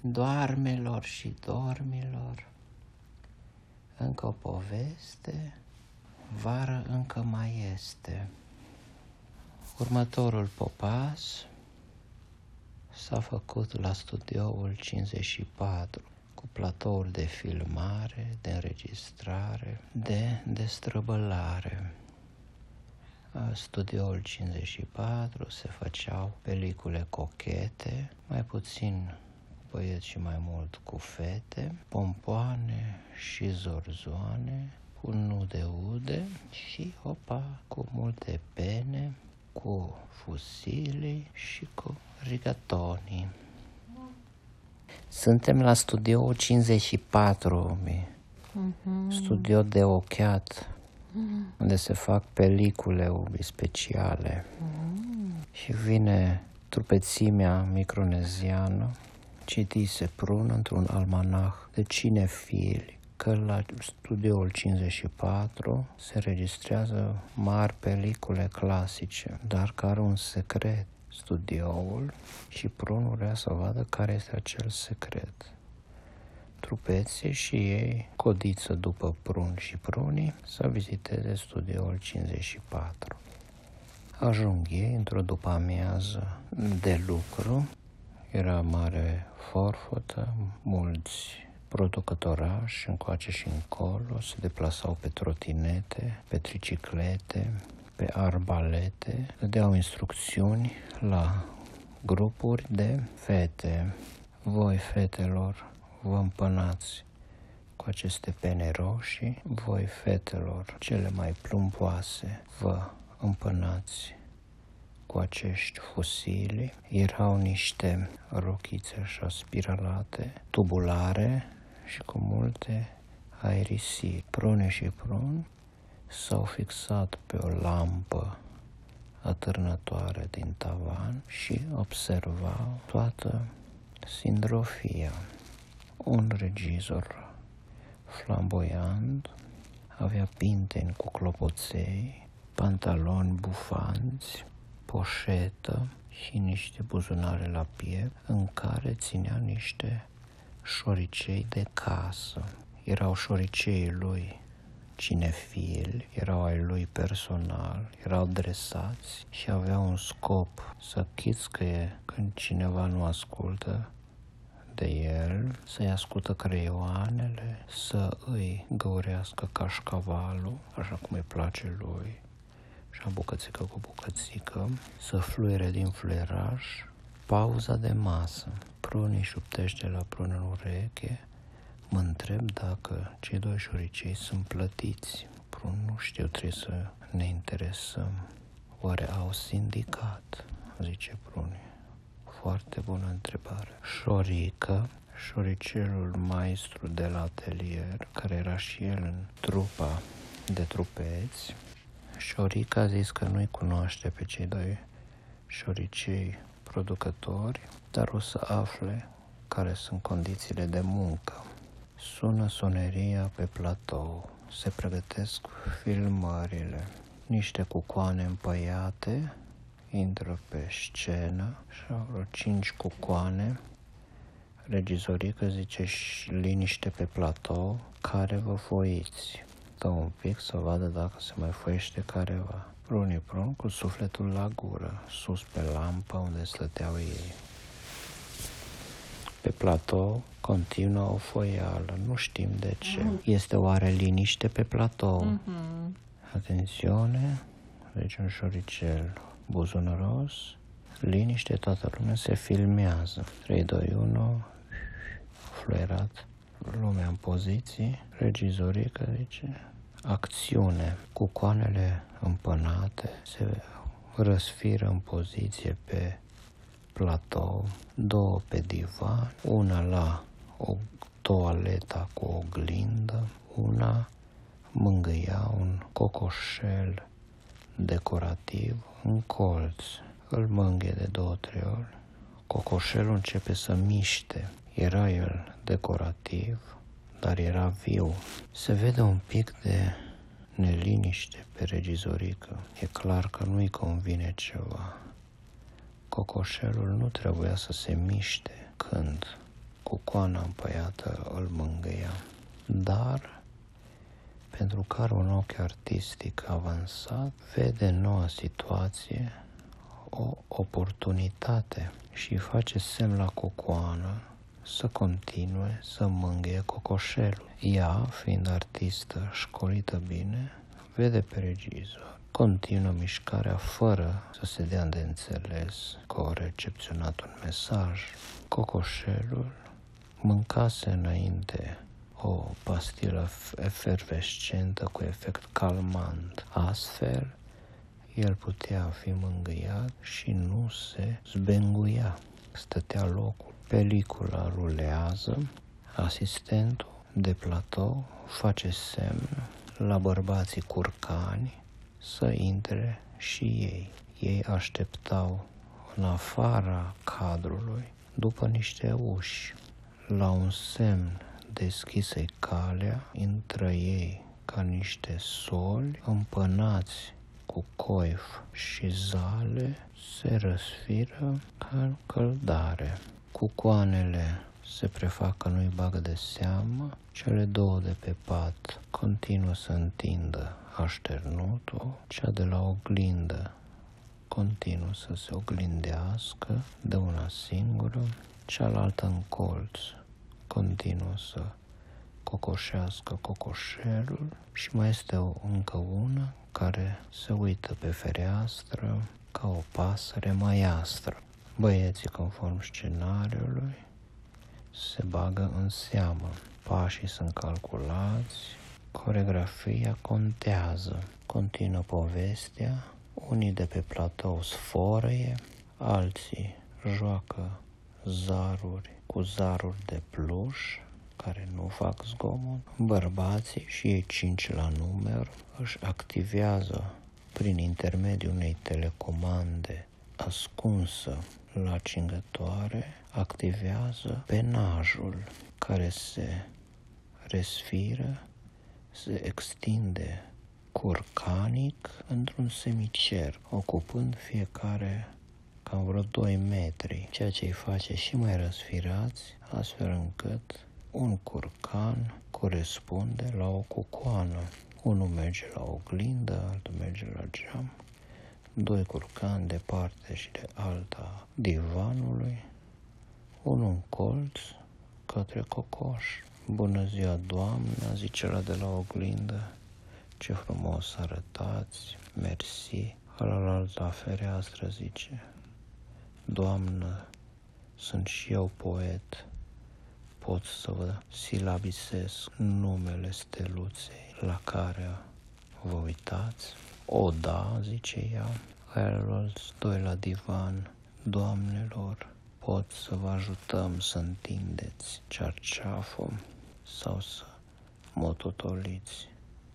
doarmelor și dormilor. Încă o poveste, vară încă mai este. Următorul popas s-a făcut la studioul 54 cu platoul de filmare, de înregistrare, de destrăbălare. Studioul 54 se făceau pelicule cochete, mai puțin băieți și mai mult cu fete, pompoane și zorzoane, cu nude ude și, opa, cu multe pene, cu fusili și cu rigatoni. Suntem la studio 54, mm-hmm. studio de ochiat, mm-hmm. unde se fac pelicule speciale. Mm-hmm. Și vine trupețimea microneziană, citise prun într-un almanah de cinefili că la studioul 54 se registrează mari pelicule clasice, dar care un secret studioul și prunul vrea să vadă care este acel secret. Trupeții și ei codiță după prun și prunii să viziteze studioul 54. Ajung ei într-o după amiază de lucru. Era mare forfotă, mulți producătorași încoace și încolo, se deplasau pe trotinete, pe triciclete, pe arbalete, dădeau instrucțiuni la grupuri de fete. Voi, fetelor, vă împănați cu aceste pene roșii, voi, fetelor, cele mai plumboase, vă împănați cu acești fusili. Erau niște rochițe așa spiralate, tubulare și cu multe aerisiri, prune și prun, s-au fixat pe o lampă atârnătoare din tavan și observau toată sindrofia. Un regizor flamboiant avea pinteni cu clopoței, pantaloni bufanți, poșetă și niște buzunare la piept în care ținea niște șoricei de casă. Erau șoriceii lui cinefili, erau ai lui personal, erau dresați și aveau un scop să chițcăie când cineva nu ascultă de el, să-i ascultă creioanele, să îi găurească cașcavalul, așa cum îi place lui, și bucățică cu bucățică, să fluire din fluieraș, pauza de masă, prunii șuptește la prun în ureche, Mă întreb dacă cei doi șoricei sunt plătiți. Prun nu știu, trebuie să ne interesăm. Oare au sindicat? Zice Pruni. Foarte bună întrebare. Șorică, șoricelul maestru de la atelier, care era și el în trupa de trupeți, Șorica a zis că nu-i cunoaște pe cei doi șoricei producători, dar o să afle care sunt condițiile de muncă. Sună soneria pe platou, se pregătesc filmările. Niște cucoane împăiate intră pe scenă și au vreo cinci cucoane. Regizorică zice și liniște pe platou, care vă foiți. Dă un pic să vadă dacă se mai foiește careva. Prunii prun cu sufletul la gură, sus pe lampă unde stăteau ei. Pe platou continuă o foială, nu știm de ce. Mm. Este oare liniște pe platou? Mm-hmm. Atențiune, deci un șoricel buzunoros, liniște, toată lumea se filmează. 3, 2, 1, fluierat, lumea în poziții, regizorică, zice, acțiune, cu coanele împănate, se răsfiră în poziție pe platou, două pe divan, una la o toaleta cu oglindă, una mângâia un cocoșel decorativ în colț. Îl mânghe de două, trei ori. Cocoșelul începe să miște. Era el decorativ, dar era viu. Se vede un pic de neliniște pe regizorică. E clar că nu-i convine ceva. Cocoșelul nu trebuia să se miște când cucoana împăiată îl mângâia. Dar, pentru că are un ochi artistic avansat, vede noua situație o oportunitate și face semn la cucoană să continue să mângâie cocoșelul. Ea, fiind artistă școlită bine, vede pe regizor, continuă mișcarea fără să se dea de înțeles că o recepționat un mesaj. Cocoșelul mâncase înainte o pastilă efervescentă cu efect calmant. Astfel, el putea fi mângâiat și nu se zbenguia. Stătea locul. Pelicula rulează, asistentul de platou face semn la bărbații curcani să intre și ei. Ei așteptau în afara cadrului, după niște uși, la un semn deschise calea, intră ei ca niște soli împănați cu coif și zale, se răsfiră ca căldare. Cucoanele se prefac că nu-i bagă de seamă, cele două de pe pat continuă să întindă așternutul, cea de la oglindă continuă să se oglindească de una singură, cealaltă în colț continuă să cocoșească cocoșelul. Și mai este o, încă una care se uită pe fereastră ca o pasăre maiastră. Băieții, conform scenariului, se bagă în seamă. Pașii sunt calculați, coregrafia contează. Continuă povestea, unii de pe platou sforăie, alții joacă zaruri cu zaruri de pluș, care nu fac zgomot, bărbații și ei cinci la număr își activează prin intermediul unei telecomande ascunsă la cingătoare, activează penajul care se resfiră, se extinde curcanic într-un semicer, ocupând fiecare cam vreo 2 metri, ceea ce îi face și mai răsfirați, astfel încât un curcan corespunde la o cucoană. Unul merge la oglindă, altul merge la geam, doi curcani de parte și de alta divanului, unul în colț către cocoș. Bună ziua, doamnă, zice la de la oglindă, ce frumos arătați, mersi. Alalt la fereastră zice, Doamnă, sunt și eu poet, pot să vă silabisesc numele steluței la care vă uitați? O, da, zice ea, alți doi la divan, doamnelor, pot să vă ajutăm să întindeți cearceafă sau să mototoliți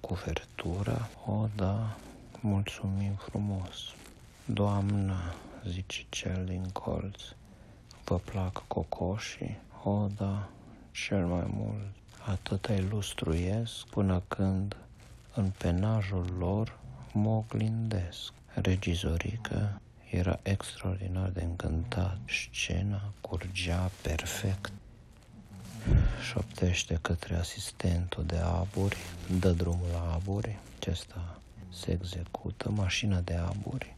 cuvertura? O, da, mulțumim frumos. Doamnă, zice cel din colț, vă plac cocoșii? O, da, cel mai mult. Atâta ilustruiesc până când în penajul lor mă oglindesc. Regizorică era extraordinar de încântat. Scena curgea perfect. Șoptește către asistentul de aburi, dă drumul la aburi, acesta se execută, mașina de aburi,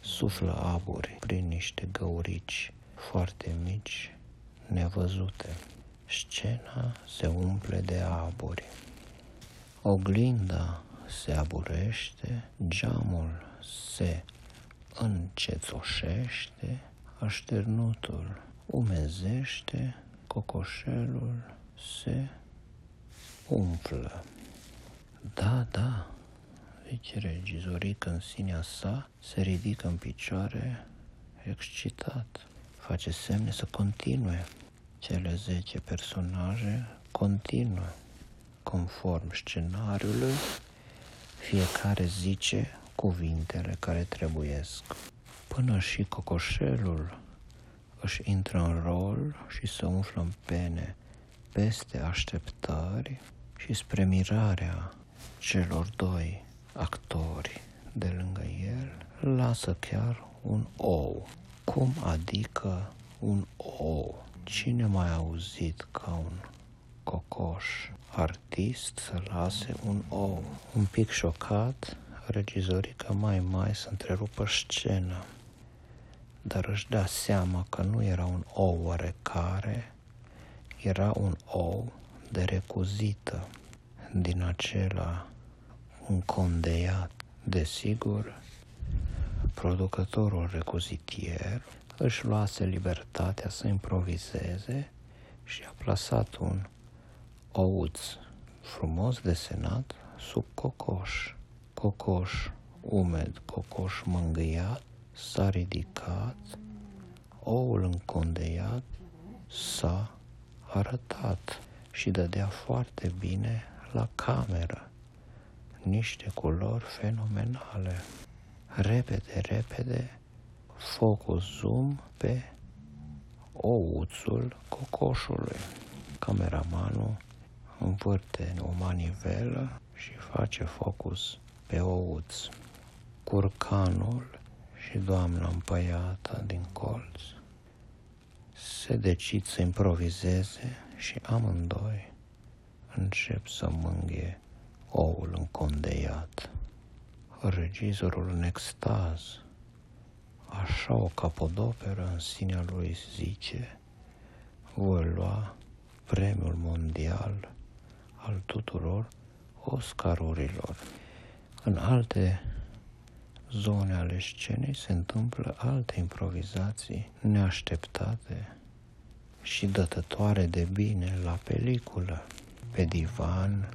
suflă aburi prin niște găurici foarte mici, nevăzute. Scena se umple de aburi. Oglinda se aburește, geamul se încețoșește, așternutul umezește, cocoșelul se umflă. Da, da, zice regizoric în sinea sa, se ridică în picioare, excitat. Face semne să continue. Cele zece personaje continuă conform scenariului, fiecare zice cuvintele care trebuiesc. Până și cocoșelul își intră în rol și se umflă în pene peste așteptări și spre mirarea celor doi actori de lângă el, lasă chiar un ou. Cum adică un ou? Cine mai a auzit ca un cocoș artist să lase un ou? Un pic șocat, regizorica mai mai să întrerupă scena, dar își da seama că nu era un ou oarecare, era un ou de recuzită, din acela încondeiat. Desigur, producătorul recuzitier își luase libertatea să improvizeze și a plasat un ouț frumos desenat sub cocoș. Cocoș umed, cocoș mângâiat, s-a ridicat, oul încondeiat s-a arătat și dădea foarte bine la cameră. Niște culori fenomenale. Repede, repede, focus zoom pe ouțul cocoșului. Cameramanul învârte o manivelă și face focus pe ouț. Curcanul și doamna împăiată din colț se decid să improvizeze și amândoi încep să mânghe oul încondeiat. Regizorul în extaz, așa o capodoperă în sinea lui zice, voi lua premiul mondial al tuturor Oscarurilor. În alte zone ale scenei se întâmplă alte improvizații neașteptate și dătătoare de bine la peliculă. Pe divan,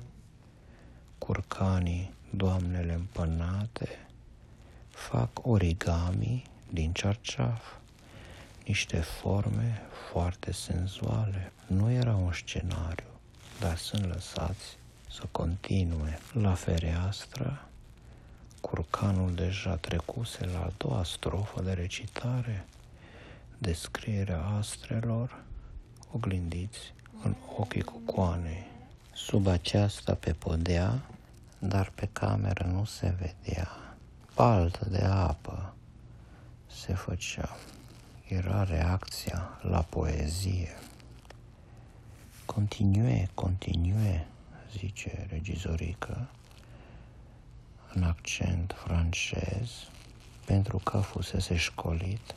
curcanii, doamnele împănate, fac origami din cerceaf, niște forme foarte senzuale. Nu era un scenariu, dar sunt lăsați să continue. La fereastră, curcanul deja trecuse la a doua strofă de recitare, descrierea astrelor, oglindiți în ochii cucoanei. Sub aceasta pe podea, dar pe cameră nu se vedea. Baltă de apă se făcea. Era reacția la poezie. Continue, continue, zice regizorică, în accent francez, pentru că fusese școlit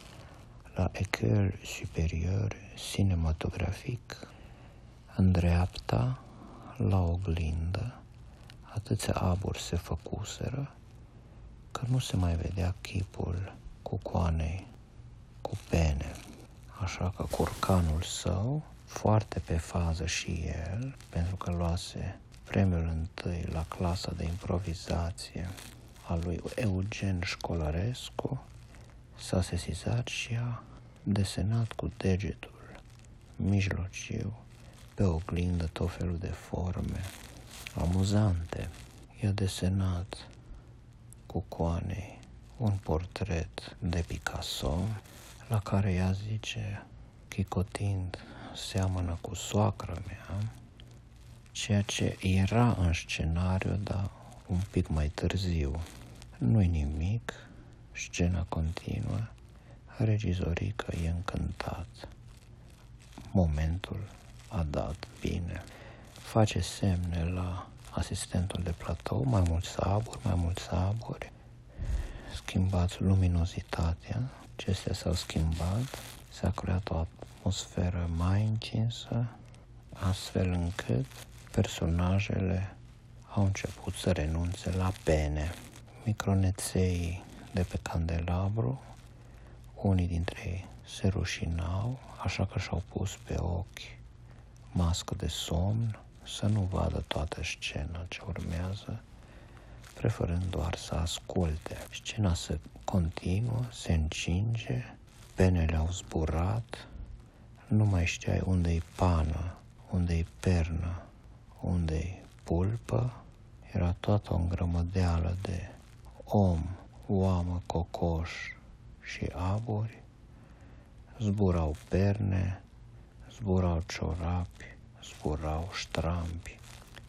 la École Supérieure Cinématographique. În dreapta, la oglindă, atâția aburi se făcuseră că nu se mai vedea chipul cu coanei, cu pene. Așa că curcanul său, foarte pe fază și el, pentru că luase premiul întâi la clasa de improvizație a lui Eugen Școlărescu, s-a sesizat și a desenat cu degetul mijlociu pe oglindă tot felul de forme amuzante. I-a desenat cu coanei un portret de Picasso la care ea zice, chicotind, seamănă cu soacră mea, ceea ce era în scenariu, dar un pic mai târziu. Nu-i nimic, scena continuă, regizorica e încântat. Momentul a dat bine. Face semne la asistentul de platou, mai mulți saburi, mai mulți saburi. Schimbați luminozitatea, acestea s-au schimbat, s-a creat o atmosferă mai încinsă, astfel încât personajele au început să renunțe la pene. Microneței de pe candelabru, unii dintre ei se rușinau, așa că și-au pus pe ochi mască de somn, să nu vadă toată scena ce urmează, preferând doar să asculte. Scena se continuă, se încinge, penele au zburat, nu mai știai unde-i pană, unde-i pernă, unde-i pulpă, era toată o îngrămădeală de om, oamă, cocoș și aburi, zburau perne, zburau ciorapi, zburau ștrampi.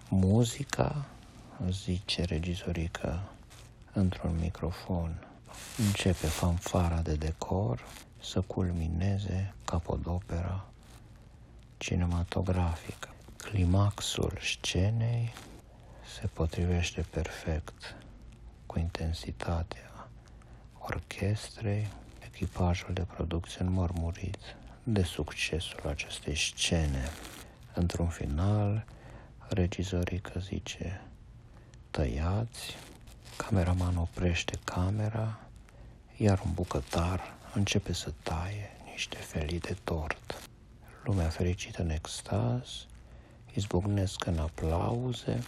Muzica, zice regizorica într-un microfon, începe fanfara de decor să culmineze capodopera cinematografică. Climaxul scenei se potrivește perfect cu intensitatea orchestrei, echipajul de producție înmărmurit de succesul acestei scene. Într-un final, regizorica zice tăiați, cameraman oprește camera, iar un bucătar începe să taie niște felii de tort. Lumea fericită în extaz, izbucnesc în aplauze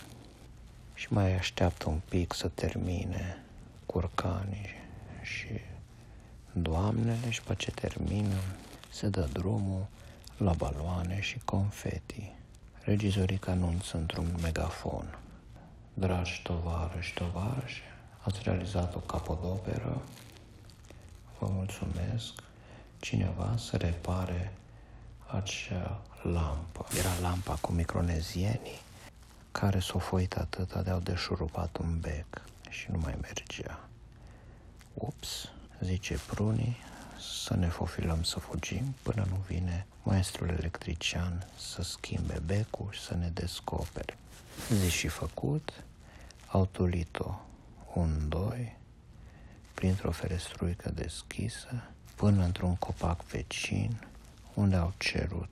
și mai așteaptă un pic să termine curcanii și doamnele și pe ce termină se dă drumul la baloane și confeti. Regizorica anunță într-un megafon. Dragi tovarăși, tovarăși, ați realizat o capodoperă. Vă mulțumesc. Cineva să repare acea lampă. Era lampa cu micronezienii care s-au foit atâta de-au deșurubat un bec și nu mai mergea. Ups, zice Pruni, să ne fofilăm să fugim până nu vine maestrul electrician să schimbe becul și să ne descopere. Zi și făcut, au tulit-o un, doi, printr-o ferestruică deschisă, până într-un copac vecin, unde au cerut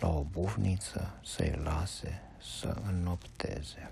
la o bufniță să-i lase să înnopteze.